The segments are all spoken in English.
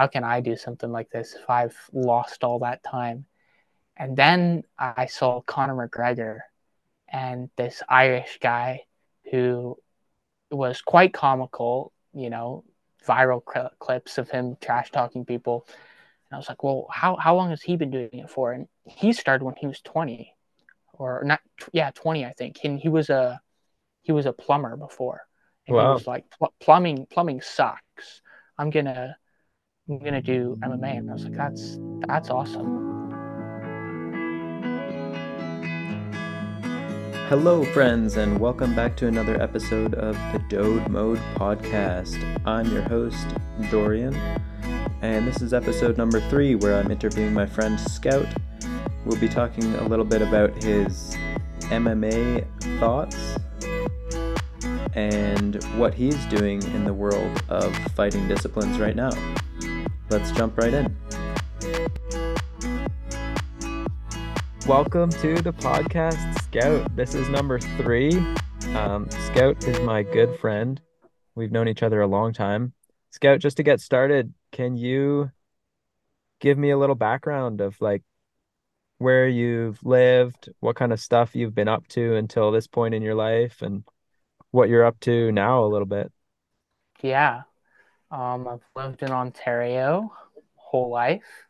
how can I do something like this if I've lost all that time? And then I saw Conor McGregor and this Irish guy who was quite comical, you know, viral cl- clips of him trash talking people. And I was like, well, how, how long has he been doing it for? And he started when he was 20 or not. Yeah, 20, I think. And he was a, he was a plumber before. And wow. he was like, plumbing, plumbing sucks. I'm going to, I'm to do MMA. And I was like, that's, that's awesome. Hello, friends, and welcome back to another episode of the Dode Mode Podcast. I'm your host, Dorian, and this is episode number three where I'm interviewing my friend Scout. We'll be talking a little bit about his MMA thoughts and what he's doing in the world of fighting disciplines right now. Let's jump right in. Welcome to the podcast, Scout. This is number three. Um, Scout is my good friend. We've known each other a long time. Scout, just to get started, can you give me a little background of like where you've lived, what kind of stuff you've been up to until this point in your life, and what you're up to now a little bit? Yeah. Um, I've lived in Ontario whole life.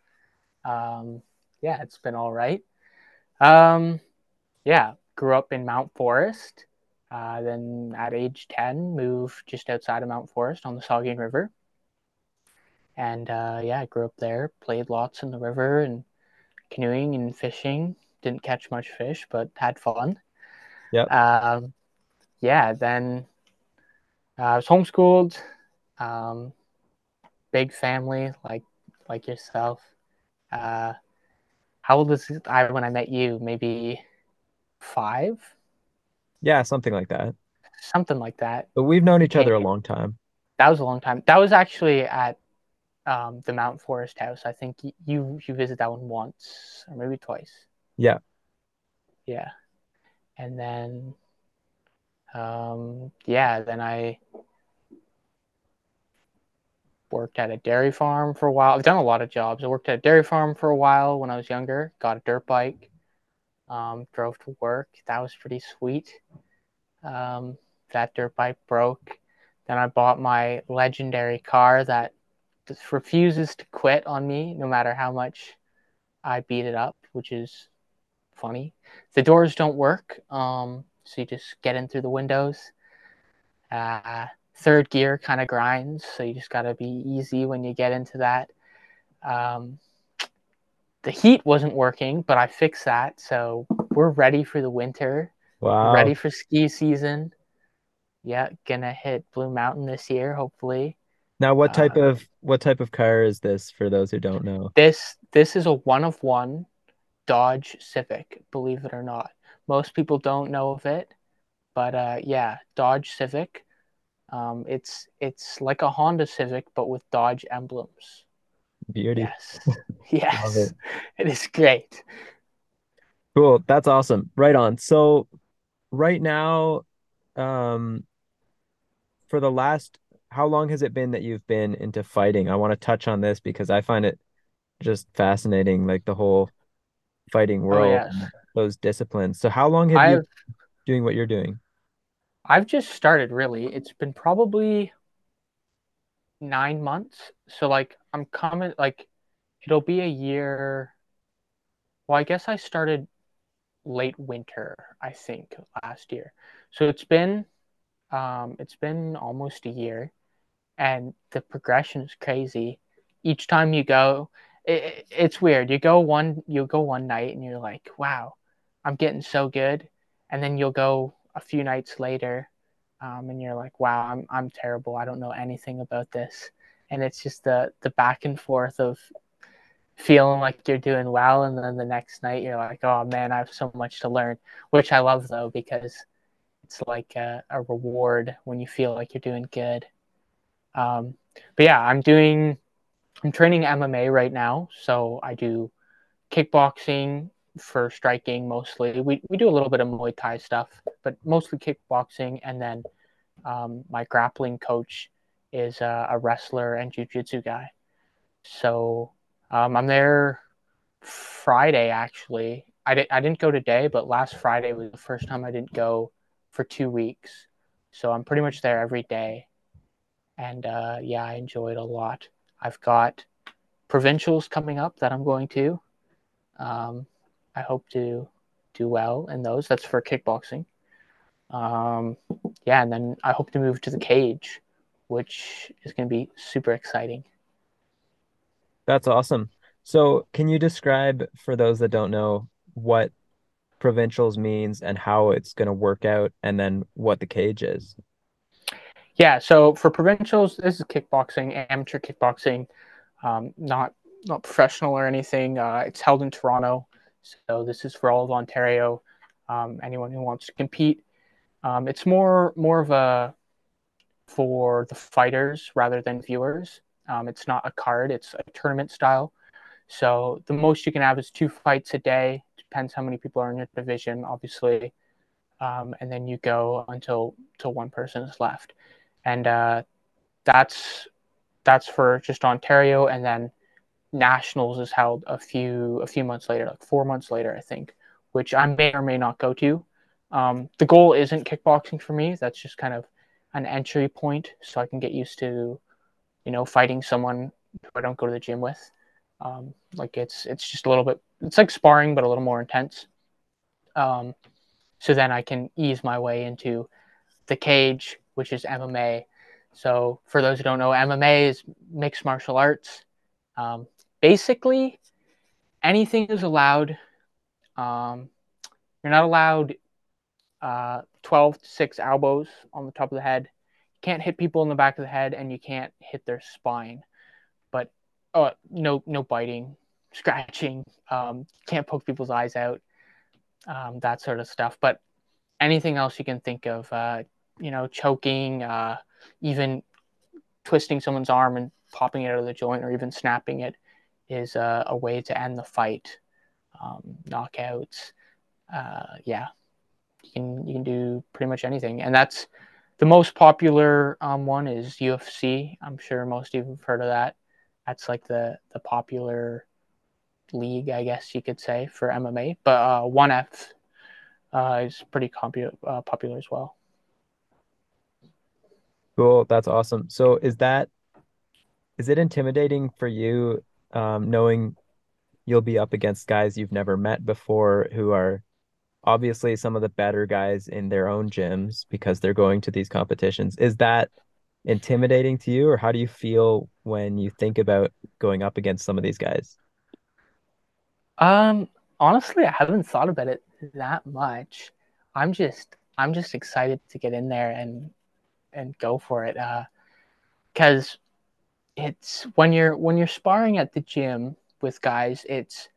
Um, yeah, it's been all right. Um, yeah, grew up in Mount Forest. Uh, then at age 10, moved just outside of Mount Forest on the Saugeen River. And uh, yeah, I grew up there, played lots in the river and canoeing and fishing. Didn't catch much fish, but had fun. Yeah. Um, yeah, then uh, I was homeschooled. Um, big family, like like yourself. Uh, how old was I when I met you? Maybe five? Yeah, something like that. Something like that. But we've known each other a long time. That was a long time. That was actually at um, the Mount Forest house. I think you you visited that one once or maybe twice. Yeah. Yeah. And then um yeah, then I worked at a dairy farm for a while. I've done a lot of jobs. I worked at a dairy farm for a while when I was younger. Got a dirt bike. Um, drove to work. That was pretty sweet. Um, that dirt bike broke. Then I bought my legendary car that just refuses to quit on me no matter how much I beat it up, which is funny. The doors don't work, um, so you just get in through the windows. Uh, third gear kind of grinds, so you just got to be easy when you get into that. Um, the heat wasn't working, but I fixed that, so we're ready for the winter. Wow! Ready for ski season. Yeah, gonna hit Blue Mountain this year, hopefully. Now, what type uh, of what type of car is this for those who don't know? This this is a one of one Dodge Civic. Believe it or not, most people don't know of it, but uh, yeah, Dodge Civic. Um, it's it's like a Honda Civic but with Dodge emblems. Beauty. Yes. yes. It. it is great. Cool. That's awesome. Right on. So right now, um for the last how long has it been that you've been into fighting? I want to touch on this because I find it just fascinating, like the whole fighting oh, world, oh, yes. those disciplines. So how long have I've, you doing what you're doing? I've just started really. It's been probably nine months. So like I'm coming like it'll be a year. Well, I guess I started late winter, I think, last year. So it's been um it's been almost a year and the progression is crazy. Each time you go, it, it's weird. You go one you go one night and you're like, "Wow, I'm getting so good." And then you'll go a few nights later um, and you're like wow I'm, I'm terrible. I don't know anything about this. And it's just the the back and forth of feeling like you're doing well and then the next night you're like oh man i have so much to learn which i love though because it's like a, a reward when you feel like you're doing good. Um, but yeah i'm doing i'm training mma right now. So i do kickboxing for striking mostly. We, we do a little bit of Muay Thai stuff, but mostly kickboxing. And then um, my grappling coach is a, a wrestler and jujitsu guy. So um, I'm there Friday actually. I, di- I didn't go today, but last Friday was the first time I didn't go for two weeks. So I'm pretty much there every day. And uh, yeah, I enjoy it a lot. I've got provincials coming up that I'm going to. Um, I hope to do well in those. That's for kickboxing. Um, yeah, and then I hope to move to the cage, which is going to be super exciting. That's awesome. So, can you describe for those that don't know what provincials means and how it's going to work out and then what the cage is? Yeah, so for provincials, this is kickboxing, amateur kickboxing, um, not not professional or anything. Uh, it's held in Toronto, so this is for all of Ontario. Um, anyone who wants to compete. Um, it's more more of a for the fighters rather than viewers. Um, it's not a card; it's a tournament style. So the most you can have is two fights a day. Depends how many people are in your division, obviously, um, and then you go until till one person is left, and uh, that's that's for just Ontario, and then nationals is held a few a few months later, like four months later, I think, which I may or may not go to. Um, the goal isn't kickboxing for me. That's just kind of an entry point, so I can get used to, you know, fighting someone who I don't go to the gym with. Um, like it's it's just a little bit it's like sparring but a little more intense. Um, so then I can ease my way into the cage, which is MMA. So for those who don't know, MMA is mixed martial arts. Um, basically, anything is allowed. Um, you're not allowed uh, 12 to 6 elbows on the top of the head. You can't hit people in the back of the head, and you can't hit their spine but oh, no, no biting, scratching. Um, can't poke people's eyes out, um, that sort of stuff. But anything else you can think of, uh, you know, choking, uh, even twisting someone's arm and popping it out of the joint, or even snapping it, is uh, a way to end the fight. Um, knockouts, uh, yeah, you can you can do pretty much anything, and that's the most popular um, one is UFC. I'm sure most of you have heard of that that's like the the popular league, I guess you could say, for MMA. But uh, One F uh, is pretty compu- uh, popular as well. Cool, that's awesome. So is that is it intimidating for you um, knowing you'll be up against guys you've never met before who are obviously some of the better guys in their own gyms because they're going to these competitions? Is that intimidating to you, or how do you feel when you think about going up against some of these guys? Um, honestly, I haven't thought about it that much. I'm just I'm just excited to get in there and and go for it. Uh, because it's when you're when you're sparring at the gym with guys, it's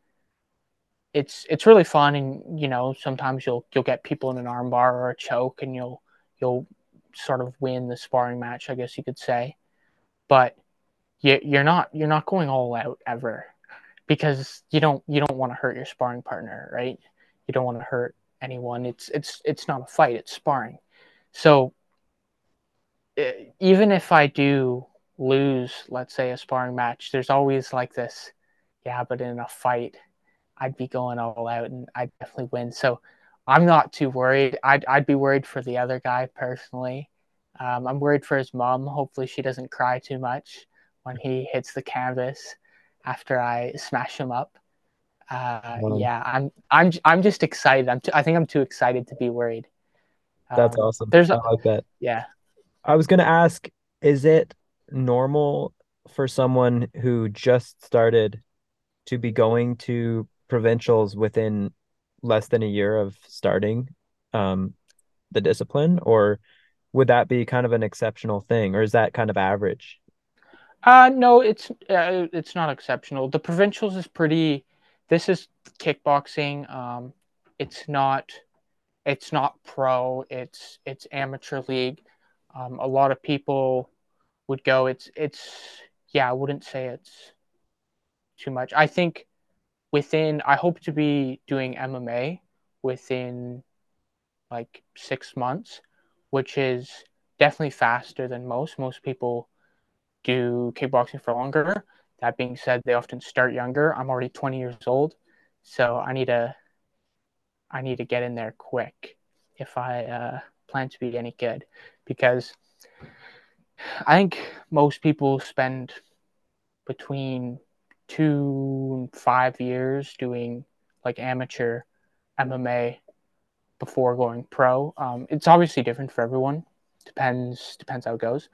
it's it's really fun and you know sometimes you'll you'll get people in an armbar or a choke and you'll you'll sort of win the sparring match, I guess you could say. But you, you're not you're not going all out ever because you don't you don't want to hurt your sparring partner, right? You don't want to hurt anyone. It's it's it's not a fight; it's sparring. So even if I do lose, let's say a sparring match, there's always like this, yeah, but in a fight, I'd be going all out and I'd definitely win. So I'm not too worried. I'd I'd be worried for the other guy personally. Um, I'm worried for his mom. Hopefully, she doesn't cry too much when he hits the canvas after I smash him up. Uh, wow. Yeah, I'm I'm I'm just excited. I'm t- I think I'm too excited to be worried. That's um, awesome. There's I like that. Yeah. I was gonna ask, is it normal for someone who just started to be going to provincials within less than a year of starting um, the discipline, or would that be kind of an exceptional thing, or is that kind of average? Uh, no, it's uh, it's not exceptional. The provincials is pretty. This is kickboxing. Um, it's not, it's not pro. It's it's amateur league. Um, a lot of people would go. It's it's yeah. I wouldn't say it's too much. I think within. I hope to be doing MMA within like six months, which is definitely faster than most. Most people do kickboxing for longer. That being said, they often start younger. I'm already 20 years old, so I need to I need to get in there quick if I uh, plan to be any good because I think most people spend between two and five years doing like amateur MMA before going pro. Um, it's obviously different for everyone. Depends depends how it goes.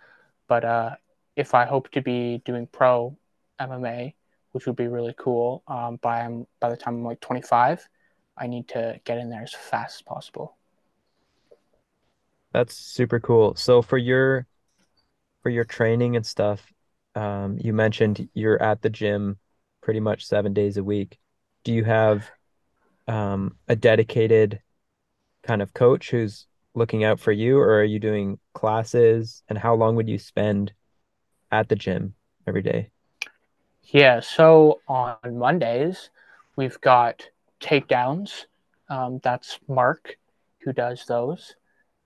But uh, if I hope to be doing pro MMA, which would be really cool, um, by by the time I'm like 25, I need to get in there as fast as possible. That's super cool. So for your for your training and stuff, um, you mentioned you're at the gym pretty much seven days a week. Do you have um, a dedicated kind of coach who's looking out for you, or are you doing classes? And how long would you spend at the gym every day? Yeah, so on Mondays, we've got takedowns. Um, that's Mark who does those.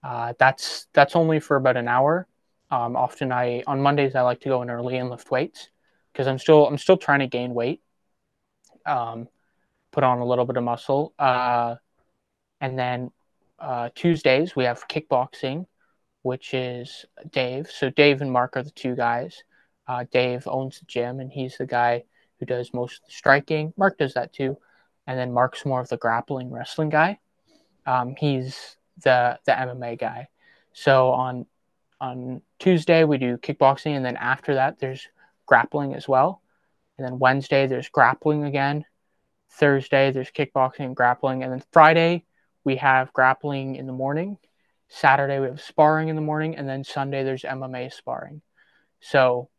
Uh, that's that's only for about an hour. Um, often I on Mondays I like to go in early and lift weights because I'm still I'm still trying to gain weight. Um, put on a little bit of muscle. Uh, and then uh, Tuesdays we have kickboxing, which is Dave. So Dave and Mark are the two guys. Uh, Dave owns the gym and he's the guy who does most of the striking. Mark does that too, and then Mark's more of the grappling wrestling guy. Um, he's the the MMA guy. So on on Tuesday we do kickboxing, and then after that there's grappling as well. And then Wednesday there's grappling again. Thursday there's kickboxing and grappling, and then Friday we have grappling in the morning. Saturday we have sparring in the morning, and then Sunday there's MMA sparring. So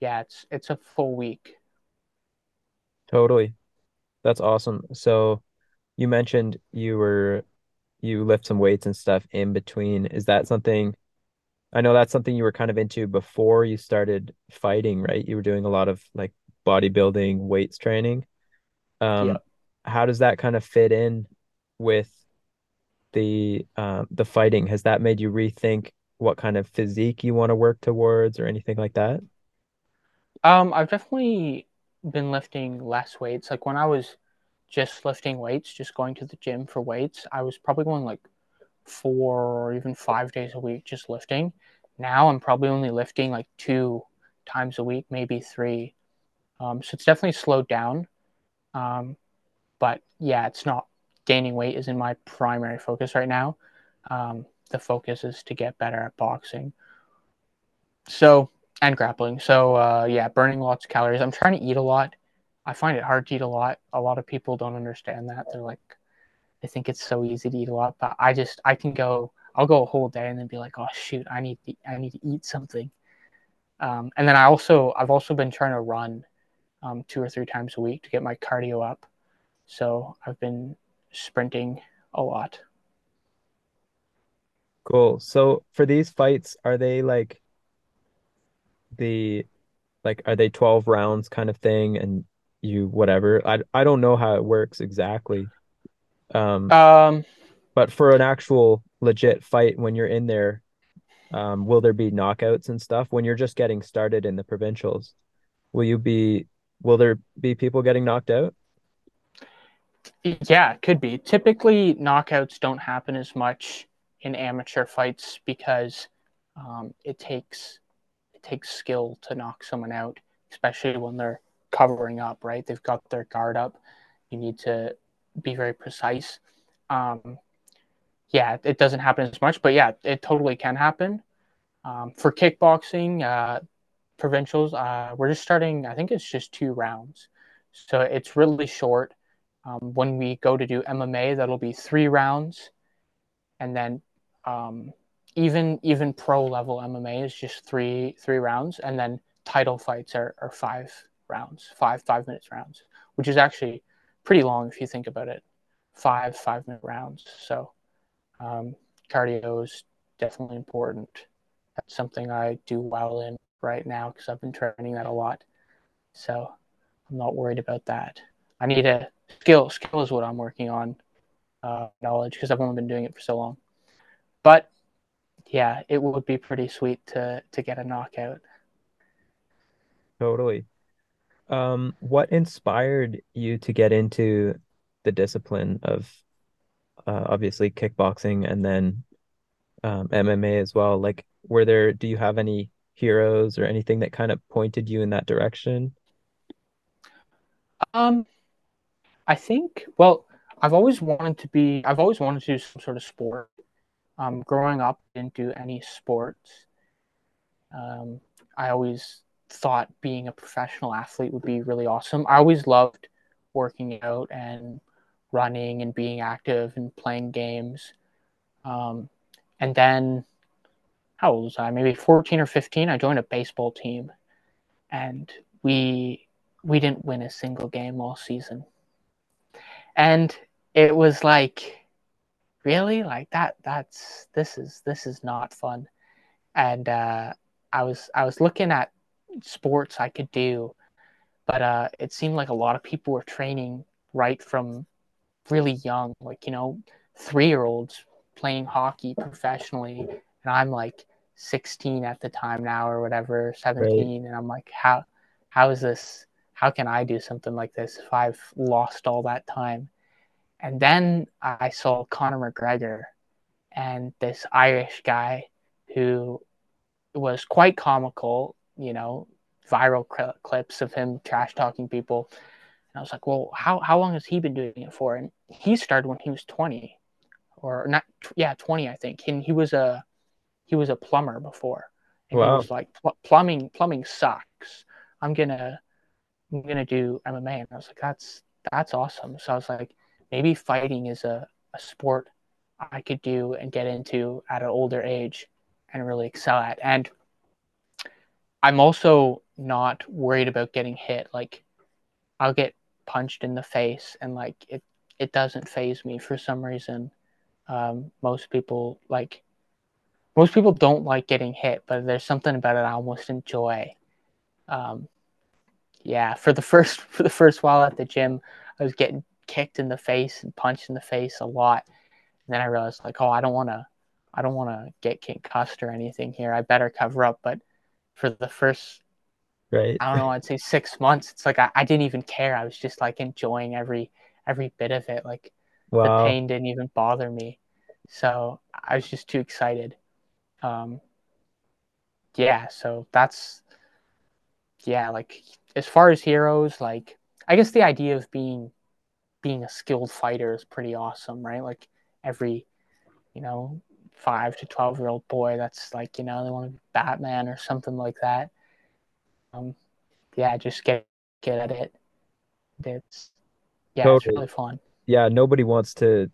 yeah, it's it's a full week. Totally. That's awesome. So you mentioned you were you lift some weights and stuff in between. Is that something I know that's something you were kind of into before you started fighting, right? You were doing a lot of like bodybuilding, weights training. Um, yeah. how does that kind of fit in with the um, the fighting? Has that made you rethink what kind of physique you want to work towards or anything like that? Um, I've definitely been lifting less weights. Like when I was just lifting weights, just going to the gym for weights, I was probably going like four or even five days a week just lifting. Now I'm probably only lifting like two times a week, maybe three. Um, so it's definitely slowed down. Um, but yeah, it's not gaining weight isn't my primary focus right now. Um, the focus is to get better at boxing. So and grappling. So uh, yeah, burning lots of calories. I'm trying to eat a lot. I find it hard to eat a lot. A lot of people don't understand that. They're like, they think it's so easy to eat a lot, but I just I can go. I'll go a whole day and then be like, oh shoot, I need to, I need to eat something. Um, and then I also I've also been trying to run um, two or three times a week to get my cardio up. So I've been sprinting a lot. Cool. So for these fights, are they like the like are they 12 rounds kind of thing and you whatever? I I don't know how it works exactly. Um, um but for an actual legit fight when you're in there, um, will there be knockouts and stuff when you're just getting started in the provincials? Will you be will there be people getting knocked out? Yeah, it could be. Typically, knockouts don't happen as much in amateur fights because um, it takes it takes skill to knock someone out, especially when they're covering up. Right, they've got their guard up. You need to be very precise. Um, yeah, it doesn't happen as much, but yeah, it totally can happen. Um, for kickboxing, uh, provincials, uh, we're just starting. I think it's just two rounds, so it's really short. Um, when we go to do MMA, that'll be three rounds, and then um, even even pro level MMA is just three three rounds, and then title fights are, are five rounds, five five minutes rounds, which is actually pretty long if you think about it. Five five minute rounds. So um, cardio is definitely important. That's something I do well in right now because I've been training that a lot. So I'm not worried about that. I need a skill. Skill is what I'm working on. Uh, knowledge because I've only been doing it for so long. But yeah, it would be pretty sweet to to get a knockout. Totally. Um, what inspired you to get into the discipline of uh, obviously kickboxing and then um, MMA as well? Like, were there, do you have any heroes or anything that kind of pointed you in that direction? Um, I think, well, I've always wanted to be, I've always wanted to do some sort of sport. Um, growing up, didn't do any sports. Um, I always thought being a professional athlete would be really awesome. I always loved working out and running and being active and playing games. Um, and then, how old was I? Maybe 14 or 15. I joined a baseball team, and we we didn't win a single game all season. And it was like, really, like that. That's this is this is not fun. And uh, I was I was looking at sports I could do, but uh, it seemed like a lot of people were training right from really young, like you know, three year olds playing hockey professionally, and I'm like 16 at the time now or whatever, 17, right. and I'm like, how how is this? How can I do something like this if I've lost all that time? And then I saw Conor McGregor and this Irish guy who was quite comical, you know, viral cl- clips of him trash talking people. And I was like, well, how, how long has he been doing it for? And he started when he was 20 or not. Yeah, 20, I think. And he was a, he was a plumber before. And wow. he was like, plumbing, plumbing sucks. I'm going to, I'm going to do MMA. And I was like, that's, that's awesome. So I was like, maybe fighting is a, a sport I could do and get into at an older age and really excel at. And I'm also not worried about getting hit. Like I'll get punched in the face and like it it doesn't phase me for some reason. Um, most people like most people don't like getting hit, but there's something about it I almost enjoy. Um, yeah, for the first for the first while at the gym, I was getting kicked in the face and punched in the face a lot. And then I realized like, oh, I don't want to I don't want to get concussed or anything here. I better cover up. But for the first, right, I don't know, I'd say six months. It's like I, I didn't even care. I was just like enjoying every every bit of it. Like wow. the pain didn't even bother me. So I was just too excited. Um, yeah. So that's yeah. Like as far as heroes, like I guess the idea of being being a skilled fighter is pretty awesome, right? Like every you know five to 12 year old boy that's like, you know, they want to be Batman or something like that. Um, yeah, just get, get at it. It's, yeah, totally. it's really fun. Yeah, nobody wants to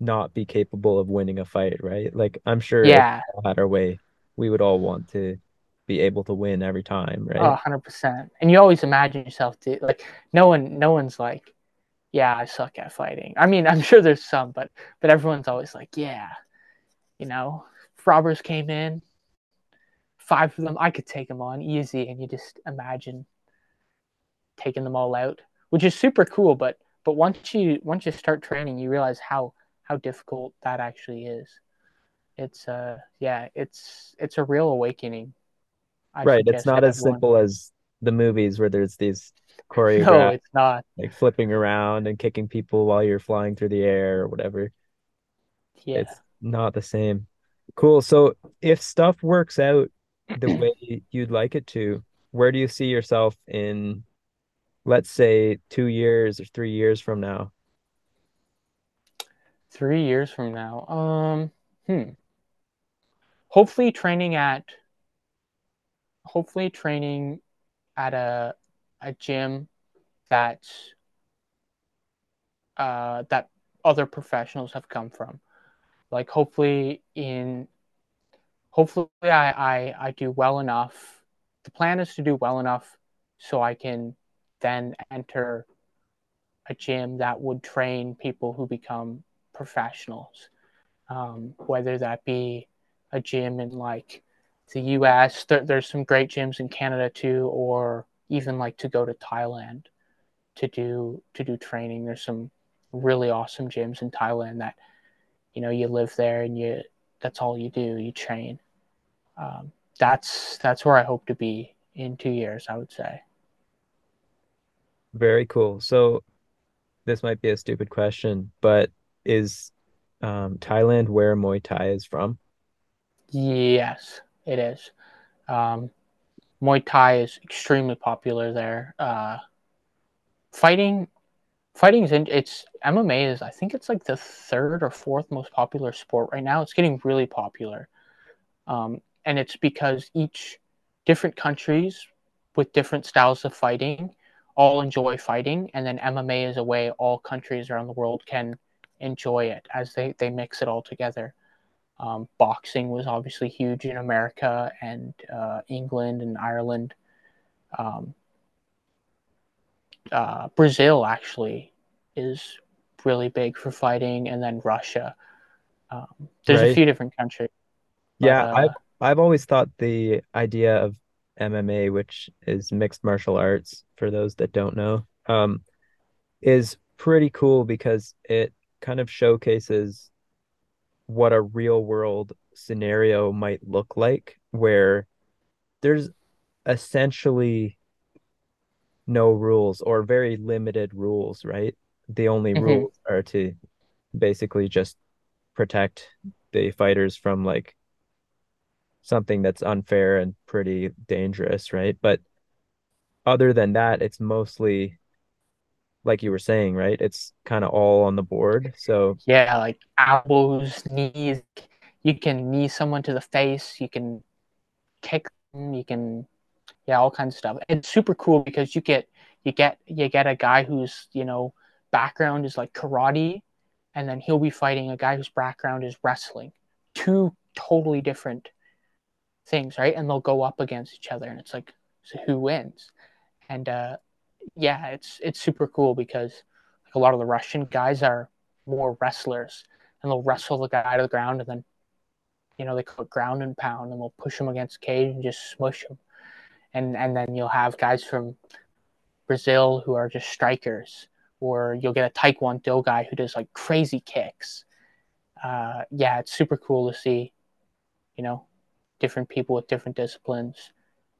not be capable of winning a fight, right? Like, I'm sure yeah. at our way, we would all want to be able to win every time, right? Oh, 100%. And you always imagine yourself to, like, no one, no one's like, yeah, I suck at fighting. I mean, I'm sure there's some, but but everyone's always like, yeah, you know, robbers came in, five of them, I could take them on easy, and you just imagine taking them all out, which is super cool. But but once you once you start training, you realize how how difficult that actually is. It's uh yeah, it's it's a real awakening. I right, it's not as everyone... simple as the movies where there's these choreographed, no, it's not like flipping around and kicking people while you're flying through the air or whatever. Yeah. It's not the same. Cool. So if stuff works out the way you'd like it to, where do you see yourself in, let's say, two years or three years from now? Three years from now. Um, hmm. Hopefully training at hopefully training at a a gym that uh that other professionals have come from like hopefully in hopefully I, I I do well enough. The plan is to do well enough so I can then enter a gym that would train people who become professionals. Um, whether that be a gym in like the US, there, there's some great gyms in Canada too, or even like to go to Thailand to do to do training. There's some really awesome gyms in Thailand that you know you live there and you that's all you do you train um, that's that's where i hope to be in two years i would say Very cool. So this might be a stupid question, but is um, Thailand where Muay Thai is from? Yes, it is. Um, Muay Thai is extremely popular there. Uh, fighting, fighting is in, it's MMA is I think it's like the third or fourth most popular sport right now. It's getting really popular, um, and it's because each different countries with different styles of fighting all enjoy fighting, and then MMA is a way all countries around the world can enjoy it as they they mix it all together. Um, boxing was obviously huge in America and uh, England and Ireland. Um, uh, Brazil actually is really big for fighting, and then Russia. Um, there's a few different countries, but Yeah, I've uh, I've always thought the idea of MMA, which is mixed martial arts for those that don't know, um, is pretty cool because it kind of showcases what a real world scenario might look like where there's essentially no rules or very limited rules, right? The only mhm. rules are to basically just protect the fighters from like something that's unfair and pretty dangerous, right? But other than that, it's mostly like you were saying, right? It's kind of all on the board. So, yeah, like elbows, knees. You can knee someone to the face. You can kick them. You can yeah, all kinds of stuff. It's super cool because you get you get you get a guy whose you know background is like karate, and then he'll be fighting a guy whose background is wrestling. Two totally different things, right? And they'll go up against each other, and it's like, so who wins? And uh, yeah, it's it's super cool because like, a lot of the Russian guys are more wrestlers, and they'll wrestle the guy to the ground, and then you know they call ground and pound, and they'll push him against the cage and just smush him. And and then you'll have guys from Brazil who are just strikers, or you'll get a Taekwondo guy who does like crazy kicks. Uh, yeah, it's super cool to see, you know, different people with different disciplines,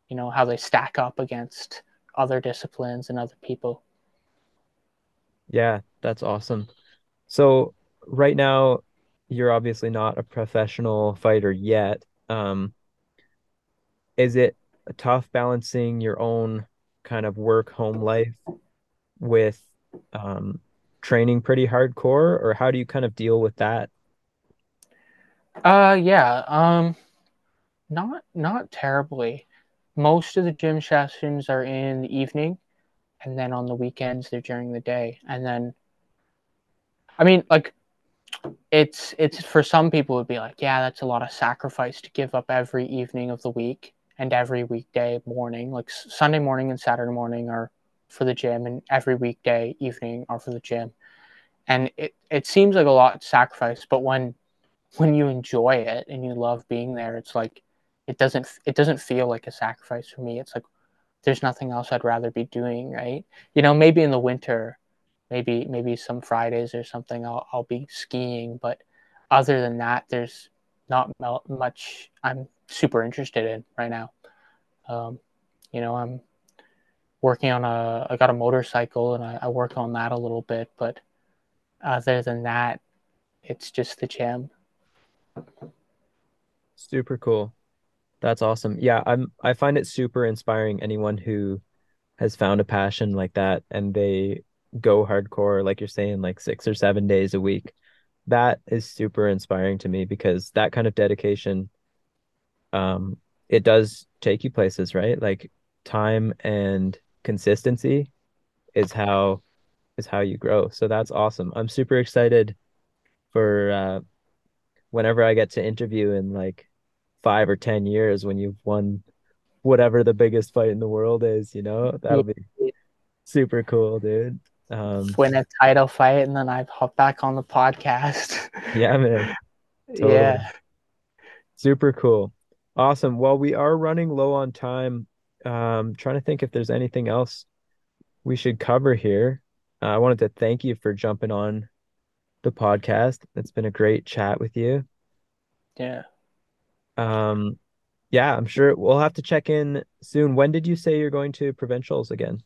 you know, how they stack up against other disciplines and other people. yeah, that's awesome. So, right now, you're obviously not a professional fighter yet. Um, is it tough balancing your own kind of work home life with um, training pretty hardcore, or how do you kind of deal with that? Uh, yeah, um, not not terribly. Most of the gym sessions are in the evening, and then on the weekends they're during the day. And then, I mean, like it's it's for some people would be like, yeah, that's a lot of sacrifice to give up every evening of the week and every weekday morning. Like Sunday morning and Saturday morning are for the gym, and every weekday evening are for the gym. And it it seems like a lot sacrifice, but when when you enjoy it and you love being there, it's like it doesn't it doesn't feel like a sacrifice for me. It's like there's nothing else I'd rather be doing, right? You know, maybe in the winter, maybe maybe some Fridays or something I'll I'll be skiing, but other than that, there's not much I'm super interested in right now. Um, you know, I'm working on a I got a motorcycle and I, I work on that a little bit, but other than that, it's just the gym. Super cool. That's awesome. Yeah, I'm I find it super inspiring anyone who has found a passion like that and they go hardcore, like you're saying, like six or seven days a week. That is super inspiring to me because that kind of dedication, um, it does take you places, right? Like time and consistency is how is how you grow. So that's awesome. I'm super excited for uh whenever I get to interview in like five or ten years when you've won whatever the biggest fight in the world is, you know? That'll be super cool, dude. Um, Win a title fight and then I hop back on the podcast. yeah, man, totally. yeah. Super cool. Awesome. Well, we are running low on time. Um, trying to think if there's anything else we should cover here. Uh, I wanted to thank you for jumping on the podcast. It's been a great chat with you. Yeah. Um, yeah, I'm sure we'll have to check in soon. When did you say you're going to provincials again?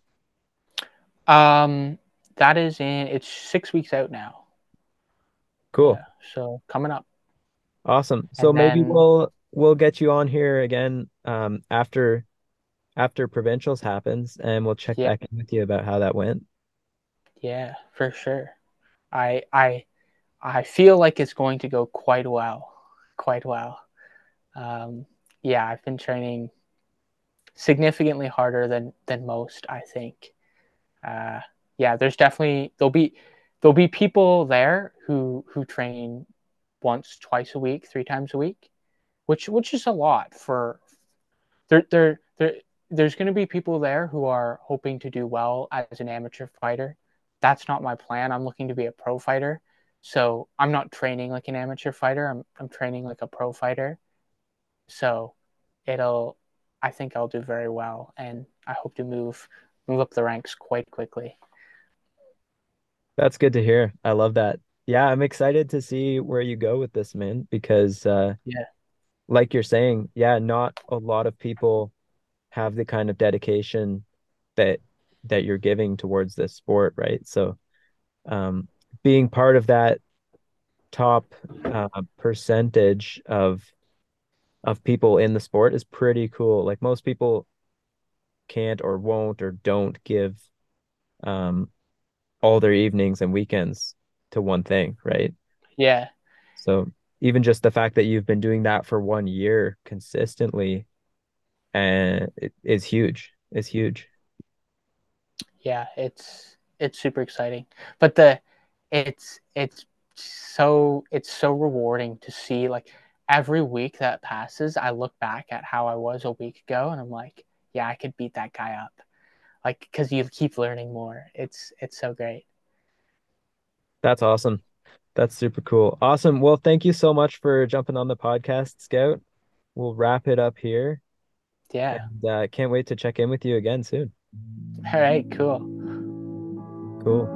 Um, that is in it's six weeks out now. Cool. Yeah, so coming up. Awesome. So And maybe then- we'll we'll get you on here again um after after provincials happens and we'll check Yeah. back in with you about how that went. Yeah, for sure. I I I feel like it's going to go quite well. Quite well. Um, yeah, I've been training significantly harder than than most, I think. Uh, yeah, there's definitely there'll be there'll be people there who who train once, twice a week, three times a week, which which is a lot for there there there there's going to be people there who are hoping to do well as an amateur fighter. That's not my plan. I'm looking to be a pro fighter. So I'm not training like an amateur fighter. I'm I'm training like a pro fighter. So it'll I think I'll do very well and I hope to move move up the ranks quite quickly. That's good to hear. I love that. Yeah, I'm excited to see where you go with this, man, because uh Yeah. Like you're saying, yeah, not a lot of people have the kind of dedication that that you're giving towards this sport, right? So um being part of that top uh percentage of of people in the sport is pretty cool. Like most people can't or won't or don't give um all their evenings and weekends to one thing, right? Yeah. So even just the fact that you've been doing that for one year consistently and it is huge. It's huge. yeah it's it's super exciting but the it's it's so it's so rewarding to see like every week that passes i look back at how i was a week ago and i'm like yeah i could beat that guy up like because you keep learning more it's it's so great That's awesome. That's super cool. Awesome. Well, thank you so much for jumping on the podcast, Scout. We'll wrap it up here. yeah And uh, can't wait to check in with you again soon. all right cool Cool.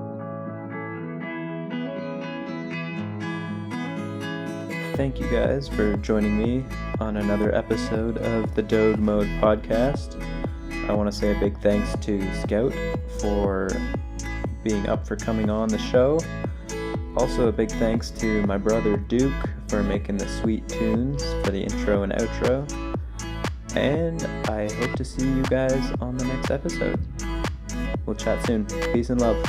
Thank you guys for joining me on another episode of the Dode Mode podcast. I want to say a big thanks to Scout for being up for coming on the show. Also, a big thanks to my brother Duke for making the sweet tunes for the intro and outro. And I hope to see you guys on the next episode. We'll chat soon. Peace and love.